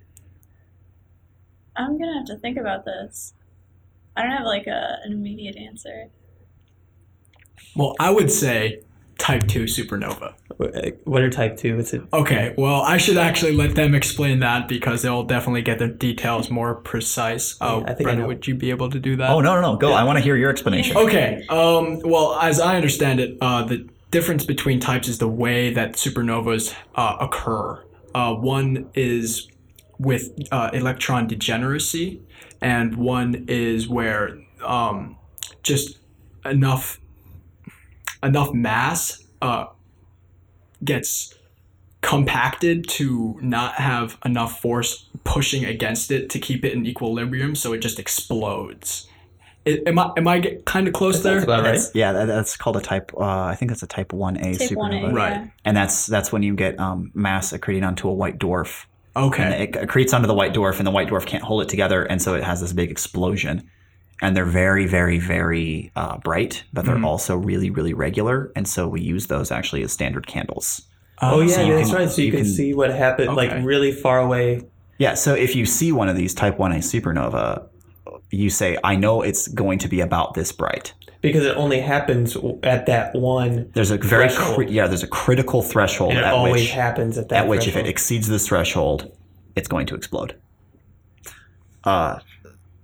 I'm gonna have to think about this. I don't have like a, an immediate answer. Well, I would say type 2 supernova. What are type two? What's it? Okay, well, I should actually let them explain that because they'll definitely get the details more precise. Uh, I think I Brennan, know. would you be able to do that? Oh no, no, no! Go! I want to hear your explanation. Okay. Um, well, as I understand it, uh, the difference between types is the way that supernovas uh, occur. Uh, one is with uh, electron degeneracy, and one is where um, just enough enough mass uh, gets compacted to not have enough force pushing against it to keep it in equilibrium, so it just explodes. I- am I am I get kind of close there? That's about right. That's- yeah, that, that's called a type. Uh, I think that's a type one A Type one supernova, A, Right. yeah. and that's that's when you get um, mass accreting onto a white dwarf. Okay. and it accretes onto the white dwarf, and the white dwarf can't hold it together, and so it has this big explosion. And they're very, very, very uh, bright, but they're Mhm. also really, really regular, and so we use those actually as standard candles. Oh yeah, so you that's can- right. So you, you can, can- see what happened, like really far away. Yeah, so if you see one of these Type One A supernova, you say, "I know it's going to be about this bright." because it only happens at that one, There's a very Threshold. yeah, there's a critical threshold and it at always which happens at that. at which if it exceeds this threshold, it's going to explode. Uh,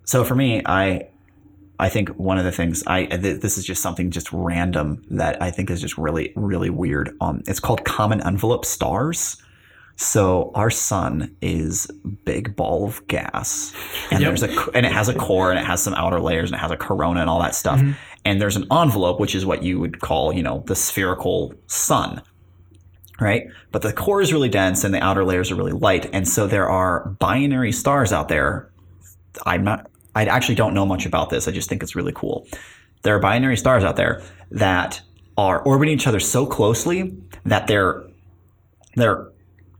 so for me, I I think one of the things I th- this is just something just random that I think is just really really weird. Um, it's called common envelope stars. So our sun is a big ball of gas, and Yep. there's a and it has a core and it has some outer layers and it has a corona and all that stuff. Mm-hmm. And there's an envelope, which is what you would call you know the spherical sun right? But the core is really dense and the outer layers are really light. And so there are binary stars out there. I'm not, I actually don't know much about this. I just think it's really cool. There are binary stars out there that are orbiting each other so closely that their, their,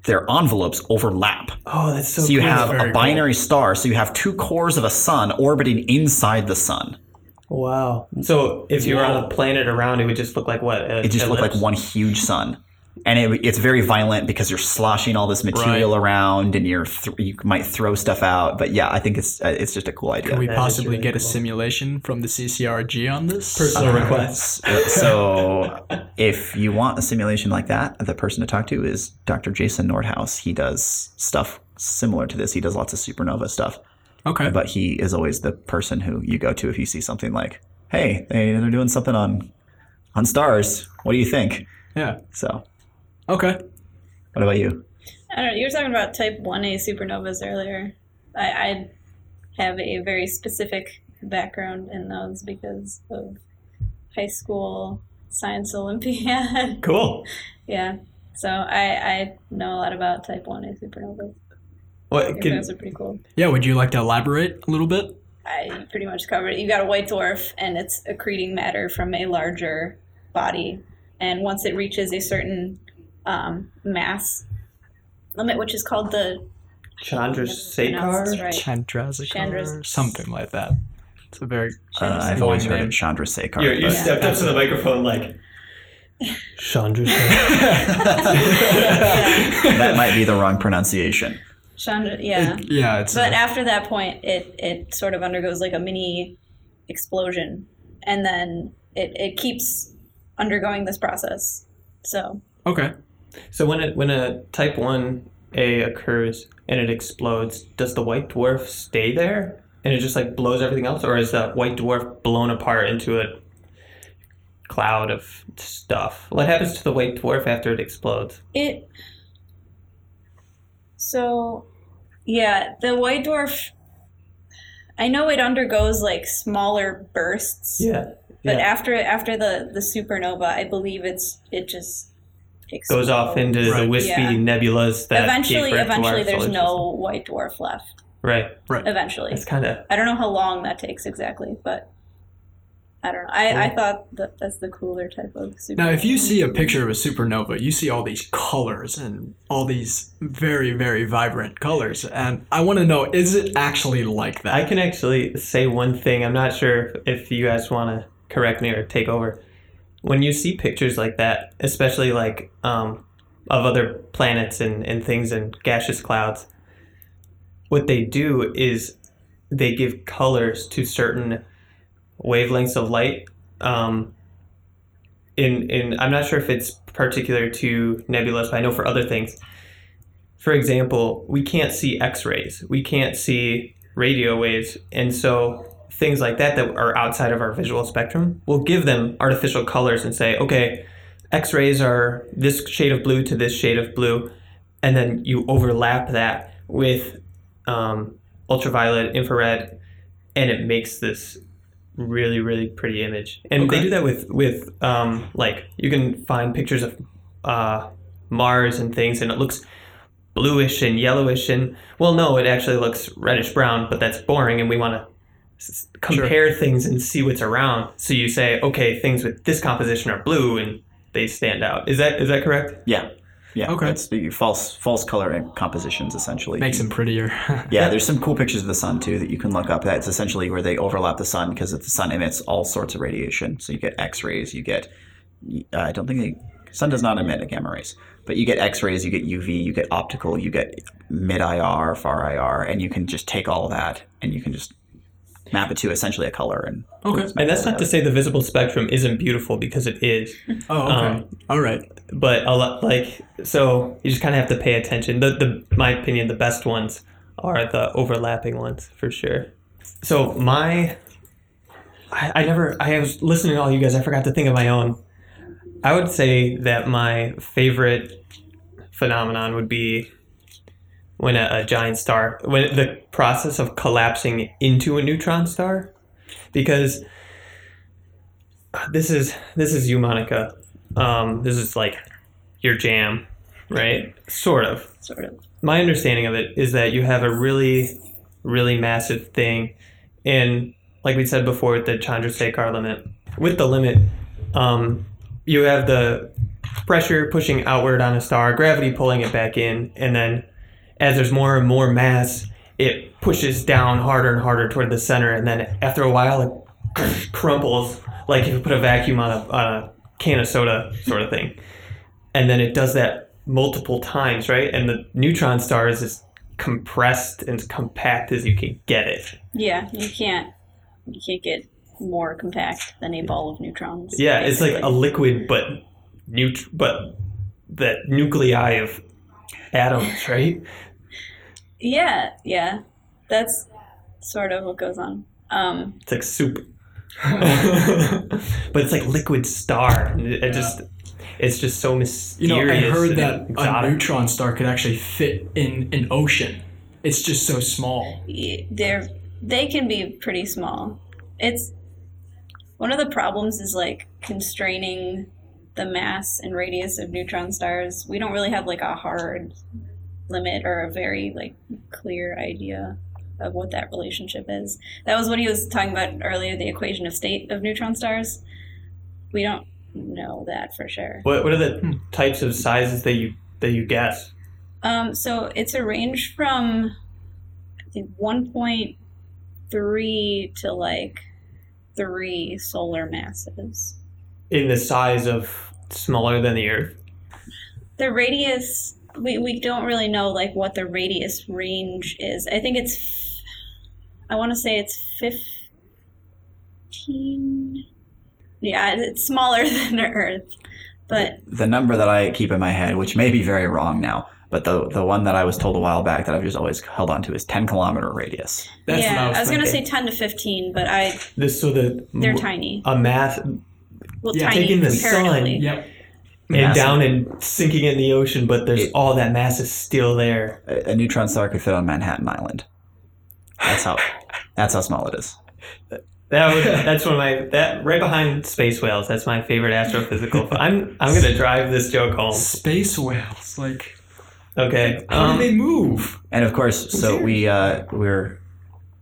their envelopes overlap. oh, that's so. So you cool. have a binary star. So you have two cores of a sun orbiting inside the sun. Wow. So if you were on a planet around, it would just look like what? It just looked like one huge sun. And it, it's very violent because you're sloshing all this material around, and you're th- you might throw stuff out. But yeah, I think it's uh, it's just a cool idea. Can we That is possibly really get a simulation from the CCRG on this? Personal Uh, requests. so if you want a simulation like that, the person to talk to is Dr. Jason Nordhaus. He does stuff similar to this. He does lots of supernova stuff, Okay. but he is always the person who you go to if you see something like, "Hey, they, they're doing something on on stars. What do you think?" Yeah. So, Okay. what about you? I don't know. You were talking about type 1A supernovas earlier. I, I have a very specific background in those because of high school science Olympiad. Cool. yeah. So I, I know a lot about Type 1A supernovas. What can, those are pretty cool. Yeah, would you like to elaborate a little bit? I pretty much covered it. You got a white dwarf, and it's accreting matter from a larger body. And once it reaches a certain um, mass limit, which is called the Chandrasekhar? Right. Chandrasekhar, Chandras- something like that. It's a very Uh, I've always heard name. it Chandrasekhar. You, you but- stepped up to the microphone like Chandrasekhar. that might be the wrong pronunciation. Chandra, yeah. yeah, it's But uh, after that point, it it sort of undergoes like a mini explosion, and then it, it keeps undergoing this process. So okay. So when it when a type one A occurs and it explodes, does the white dwarf stay there and it just like blows everything else, or is that white dwarf blown apart into a cloud of stuff? What happens to the white dwarf after it explodes? it. So, yeah, the white dwarf. I know it undergoes like smaller bursts. Yeah, But yeah. after after the the supernova, I believe it's it just goes off explodes. into the wispy Yeah. nebulas that eventually gave birth to our eventually there's solar no white dwarf left. system. right. Eventually, It's kind of I don't know how long that takes exactly, but I don't know. I, I thought that that's the cooler type of supernova. Now, if you see a picture of a supernova, you see all these colors and all these very, very vibrant colors. And I want to know, is it actually like that? I can actually say one thing. I'm not sure if you guys want to correct me or take over. When you see pictures like that, especially like um, of other planets and, and things and gaseous clouds, what they do is they give colors to certain wavelengths of light. Um, in in I'm not sure if it's particular to nebulas, but I know for other things. For example, we can't see X-rays, we can't see radio waves, and so things like that that are outside of our visual spectrum, we'll give them artificial colors and say, okay, X-rays are this shade of blue to this shade of blue, and then you overlap that with um, ultraviolet, infrared, and it makes this really really pretty image. And Okay. they do that with with um, like you can find pictures of uh, Mars and things, and it looks bluish and yellowish and well no it actually looks reddish brown but that's boring and we want to s- compare things and see what's around so you say okay things with this composition are blue and they stand out is that is that correct Yeah. Yeah. Okay. It's the false false color compositions essentially. Makes them prettier. Yeah, there's some cool pictures of the sun too that you can look up. That's essentially where they overlap the sun because the sun emits all sorts of radiation. So you get X-rays, you get. Uh, I don't think the sun does not emit a gamma rays, but you get X-rays, you get UV, you get optical, you get mid IR, far IR, and you can just take all that and you can just map it to essentially a color. And okay. and that's not to say the visible spectrum isn't beautiful because it is Oh, okay. Um, all right. but a lot like so you just kind of have to pay attention the the my opinion the best ones are the overlapping ones for sure so my I, I never i was listening to all you guys i forgot to think of my own i would say that my favorite phenomenon would be when a, a giant star when the process of collapsing into a neutron star because this is this is you monica um, this is like your jam, right? Sort of. sort of. My understanding of it is that you have a really, really massive thing, and like we said before, the Chandrasekhar limit. With the limit, um, you have the pressure pushing outward on a star, gravity pulling it back in, and then as there's more and more mass, it pushes down harder and harder toward the center, and then after a while, it crumples like if you put a vacuum on a, on a can of soda, sort of thing. And then it does that multiple times, right? And the neutron star is as compressed and compact as you can get it. Yeah, you can't you can't get more compact than a ball of neutrons. Yeah, it's like a liquid, but neut- but the nuclei of atoms, right? Yeah, yeah. That's sort of what goes on. Um It's like soup. but it's like liquid star. and It it just it's just so mysterious. You mysterious. know, I heard and that a neutron star could actually fit in an ocean. It's just so small. y- they're they can be pretty small. It's one of the problems is like constraining the mass and radius of neutron stars. We don't really have like a hard limit or a very like clear idea of what that relationship is. That was what he was talking about earlier, the equation of state of neutron stars. We don't know that for sure. What what are the types of sizes that you that you guess? Um, so it's a range from I think one point three to like three solar masses. In the size of smaller than the Earth. The radius we, we don't really know like what the radius range is. I think it's I want to say it's 15 Yeah, it's smaller than Earth. But The number that I keep in my head, which may be very wrong now, but the the one that I was told a while back that I've just always held on to is 10 kilometer radius. That's yeah, what I was, going to say 10 to 15, but I This so the they're tiny. a mass Well, Yeah, tiny taking the sun. Yep. And down and sinking in the ocean, but there's It- all that mass is still there. A, a neutron star could fit on Manhattan Island. That's how that's how small it is. That would, that's one of my that right behind space whales. That's my favorite astrophysical. I'm I'm gonna drive this joke home. Space whales, like Okay. how Um, do they move? And of course, so we uh, we're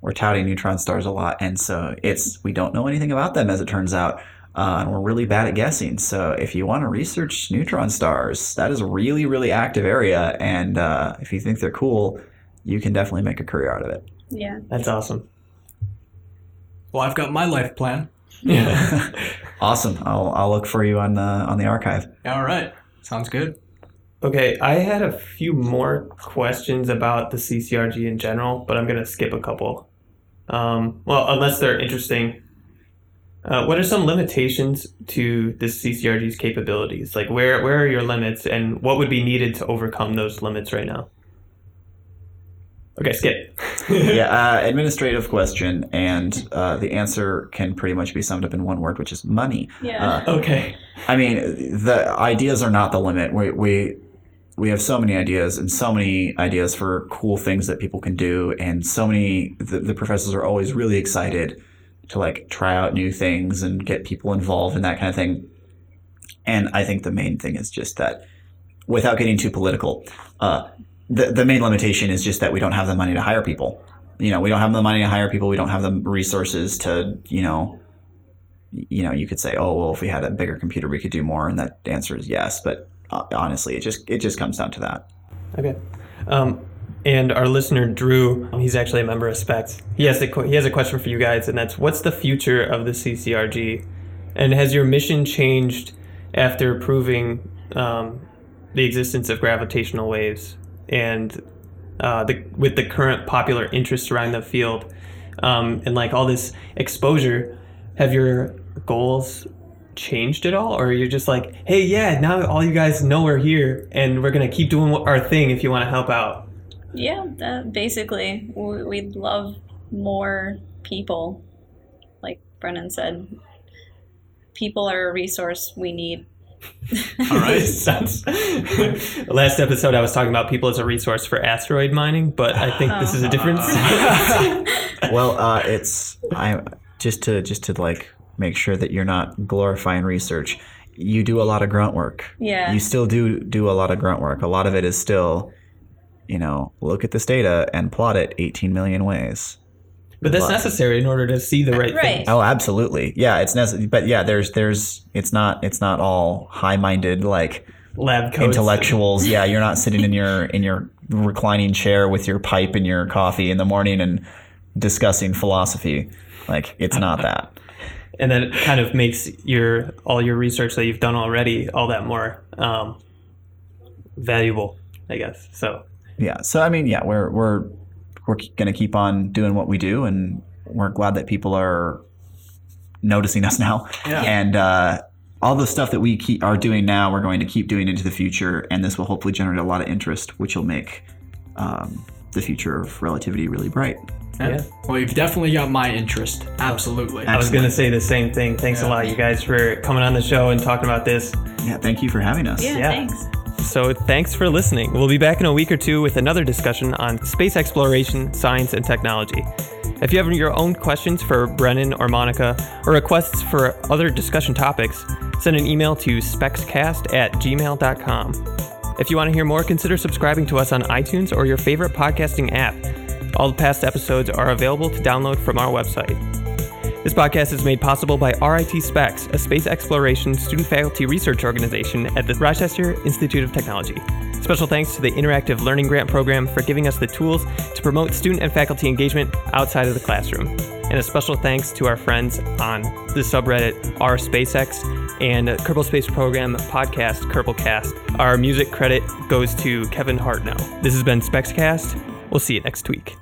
we're touting neutron stars a lot, and so it's we don't know anything about them as it turns out, uh, and we're really bad at guessing. So if you want to research neutron stars, that is a really really active area, and uh, if you think they're cool, you can definitely make a career out of it. Yeah. that's awesome. Well, I've got my life plan. Yeah. Awesome. I'll I'll look for you on the on the arXiv. All right, sounds good. Okay, I had a few more questions about the CCRG in general, but I'm gonna skip a couple. Um, well, unless they're interesting. Uh, what are some limitations to the CCRG's capabilities? Like, where where are your limits, and what would be needed to overcome those limits right now? Okay, skip. yeah, uh, administrative question, and uh, the answer can pretty much be summed up in one word, which is money. Yeah. Uh, Okay. I mean, the ideas are not the limit. We we we have so many ideas and so many ideas for cool things that people can do, and so many the, the professors are always really excited to like try out new things and get people involved in that kind of thing. And I think the main thing is just that, without getting too political, uh, the the main limitation is just that we don't have the money to hire people. You know, we don't have the money to hire people. We don't have the resources to, you know, you know, you could say, oh, well, if we had a bigger computer, we could do more, and that answer is yes. But uh, honestly, it just it just comes down to that. Okay. Um, and our listener Drew, he's actually a member of SPEX. He has a he has a question for you guys, and that's what's the future of the CCRG, and has your mission changed after proving um, the existence of gravitational waves and uh, the with the current popular interest around the field, um, and like all this exposure, have your goals changed at all? Or you're just like hey yeah now all you guys know we're here and we're gonna keep doing our thing if you want to help out Yeah, that basically, we- we'd love more people. Like Brennan said, people are a resource we need. All right. Sounds- last episode i was talking about people as a resource for asteroid mining but i think this is a difference. well, uh, it's I just to just to like make sure that you're not glorifying research. You do a lot of grunt work. Yeah. You still do do a lot of grunt work. A lot of it is still, you know, look at this data and plot it 18 million ways. but that's But- necessary in order to see the right, Right. things Oh, absolutely. Yeah, it's necessary. But yeah, there's there's it's not it's not all high minded like lab codes intellectuals. Yeah, you're not sitting in your in your reclining chair with your pipe and your coffee in the morning and discussing philosophy. Like it's not that. and then it kind of makes your all your research that you've done already all that more um, valuable i guess so Yeah. So I mean, yeah, we're we're we're going to keep on doing what we do, and we're glad that people are noticing us now. Yeah. And uh, all the stuff that we keep, are doing now, we're going to keep doing into the future, and this will hopefully generate a lot of interest, which will make um, the future of relativity really bright. yeah Well, you've definitely got my interest. Absolutely. I was going to say the same thing. Thanks a lot, you guys, for coming on the show and talking about this. Yeah. Thank you for having us. Yeah, Yeah. thanks. So, thanks for listening. We'll be back in a week or two with another discussion on space exploration, science, and technology. If you have your own questions for Brennan or Monica, or requests for other discussion topics, send an email to specscast at gmail.com. If you want to hear more, consider subscribing to us on iTunes or your favorite podcasting app. All past episodes are available to download from our website. This podcast is made possible by RIT SPEX, a space exploration student faculty research organization at the Rochester Institute of Technology. Special thanks to the Interactive Learning Grant Program for giving us the tools to promote student and faculty engagement outside of the classroom. And a special thanks to our friends on the subreddit RSpaceX and Kerbal Space Program podcast Kerbalcast. Our music credit goes to Kevin Hartnell. This has been SpexCast. We'll see you next week.